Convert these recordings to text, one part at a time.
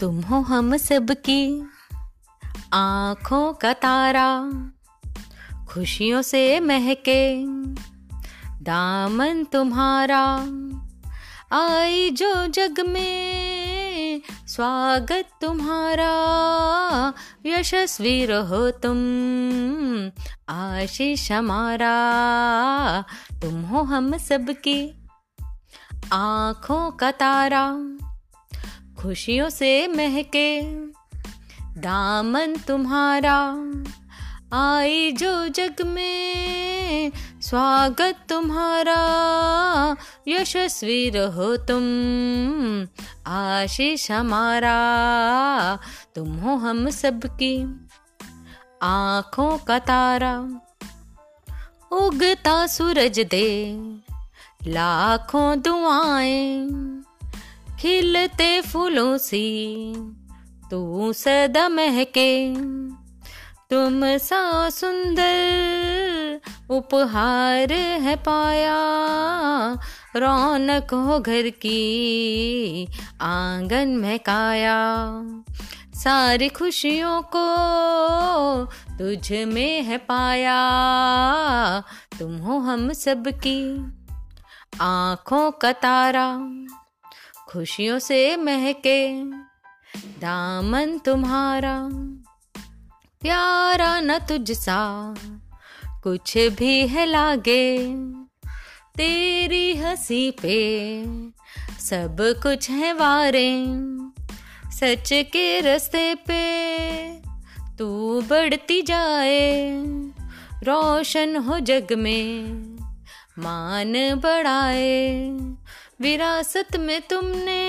तुम हो हम सबकी। आँखों का तारा, खुशियों से महके। दामन तुम्हारा, आई जो जग में। स्वागत तुम्हारा, यशस्वी रहो तुम। आशीष हमारा, तुम हो हम सबकी। आँखों का तारा खुशियों से महके। दामन तुम्हारा, आई जो जग में। स्वागत तुम्हारा, यशस्वी रहो तुम। आशीष हमारा, तुम हो हम सबकी। आँखों का तारा, उगता सूरज दे। लाखों दुआएँ खिलते फूलों सी, तू सदा महके। तुम सा सुंदर उपहार है पाया, रौनक हो घर की आँगन में काया सारी खुशियों को तुझ में है पाया, तुम हो हम सबकी आँखों का तारा। खुशियों से महके। दामन तुम्हारा, प्यारा न तुझसा, कुछ भी है लागे। तेरी हँसी पे सब कुछ है वारे। सच के रस्ते पे तू बढ़ती जाए। रोशन हो जग में, मान बढ़ाए। विरासत में तुमने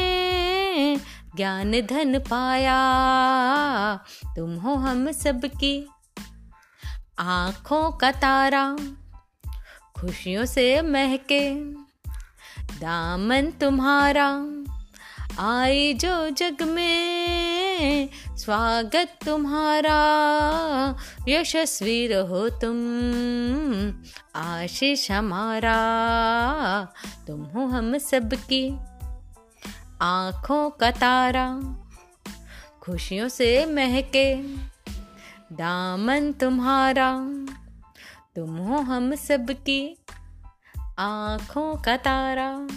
ज्ञान धन पाया। तुम हो हम सबकी आँखों का तारा, खुशियों से महके। दामन तुम्हारा आई जो जग में स्वागत तुम्हारा, यशस्वी रहो तुम, आशीष हमारा। तुम हो हम सबकी आँखों का तारा, खुशियों से महके दामन तुम्हारा। तुम हो हम सबकी आँखों का तारा।